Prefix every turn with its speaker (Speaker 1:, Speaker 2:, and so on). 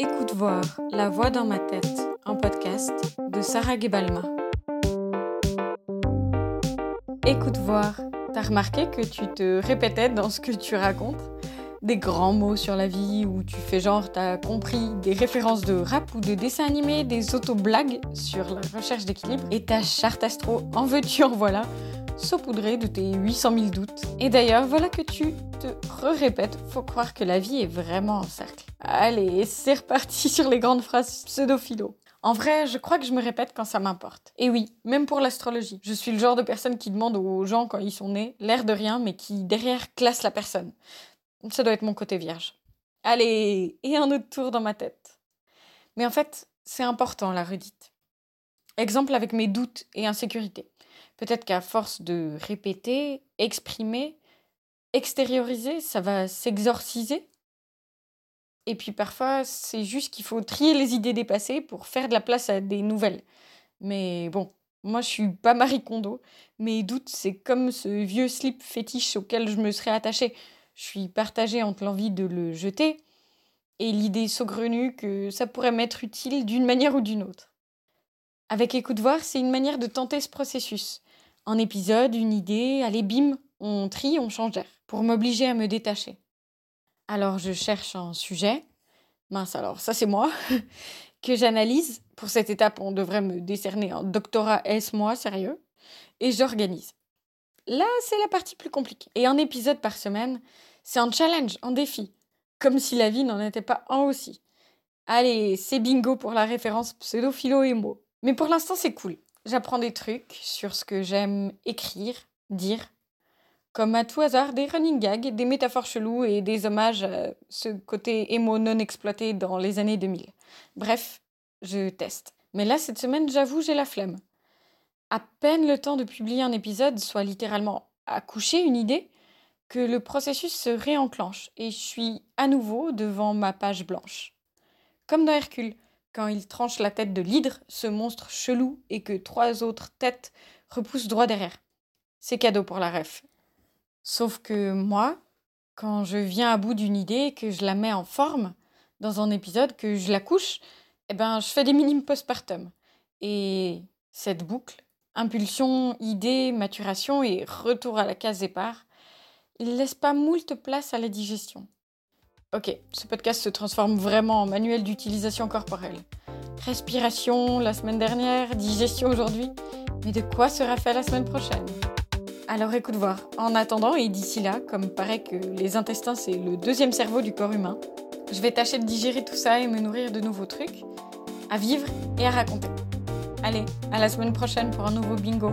Speaker 1: Écoute voir La voix dans ma tête, un podcast de Sarah Gebalma. Écoute voir, t'as remarqué que tu te répétais dans ce que tu racontes? Des grands mots sur la vie où tu fais genre t'as compris, des références de rap ou de dessins animés, des auto-blagues sur la recherche d'équilibre et ta charte astro en veux-tu en voilà saupoudrée de tes 800 000 doutes. Et d'ailleurs, voilà que tu te re-répètes, faut croire que la vie est vraiment un cercle. Allez, c'est reparti sur les grandes phrases pseudo-philo. En vrai, je crois que je me répète quand ça m'importe. Et oui, même pour l'astrologie. Je suis le genre de personne qui demande aux gens quand ils sont nés l'air de rien, mais qui derrière classe la personne. Ça doit être mon côté vierge. Allez, et un autre tour dans ma tête. Mais en fait, c'est important la redite. Exemple avec mes doutes et insécurités. Peut-être qu'à force de répéter, exprimer, extérioriser, ça va s'exorciser. Et puis parfois, c'est juste qu'il faut trier les idées dépassées pour faire de la place à des nouvelles. Mais bon, moi je suis pas Marie Kondo. Mes doutes, c'est comme ce vieux slip fétiche auquel je me serais attachée. Je suis partagée entre l'envie de le jeter et l'idée saugrenue que ça pourrait m'être utile d'une manière ou d'une autre. Avec Écoute Voir, c'est une manière de tenter ce processus. Un épisode, une idée, allez bim, on trie, on change d'air, pour m'obliger à me détacher. Alors je cherche un sujet, mince alors ça c'est moi, que j'analyse. Pour cette étape, on devrait me décerner un doctorat S-moi, sérieux, et j'organise. Là, c'est la partie plus compliquée. Et un épisode par semaine, c'est un challenge, un défi, comme si la vie n'en était pas un aussi. Allez, c'est bingo pour la référence pseudo-philo et mots. Mais pour l'instant, c'est cool. J'apprends des trucs sur ce que j'aime écrire, dire, comme à tout hasard des running gags, des métaphores cheloues et des hommages à ce côté émo non exploité dans les années 2000. Bref, je teste. Mais là, cette semaine, j'avoue, j'ai la flemme. À peine le temps de publier un épisode, soit littéralement accoucher une idée, que le processus se réenclenche et je suis à nouveau devant ma page blanche. Comme dans Hercule, quand il tranche la tête de l'hydre, ce monstre chelou, et que trois autres têtes repoussent droit derrière. C'est cadeau pour la ref. Sauf que moi, quand je viens à bout d'une idée, que je la mets en forme dans un épisode, que je la couche, eh ben, je fais des minimes postpartum. Et cette boucle, impulsion, idée, maturation et retour à la case départ, il laisse pas moult place à la digestion. Ok, ce podcast se transforme vraiment en manuel d'utilisation corporelle. Respiration la semaine dernière, digestion aujourd'hui. Mais de quoi sera fait la semaine prochaine? Alors écoute voir. En attendant et d'ici là, comme paraît que les intestins c'est le deuxième cerveau du corps humain, je vais tâcher de digérer tout ça et me nourrir de nouveaux trucs, à vivre et à raconter. Allez, à la semaine prochaine pour un nouveau bingo.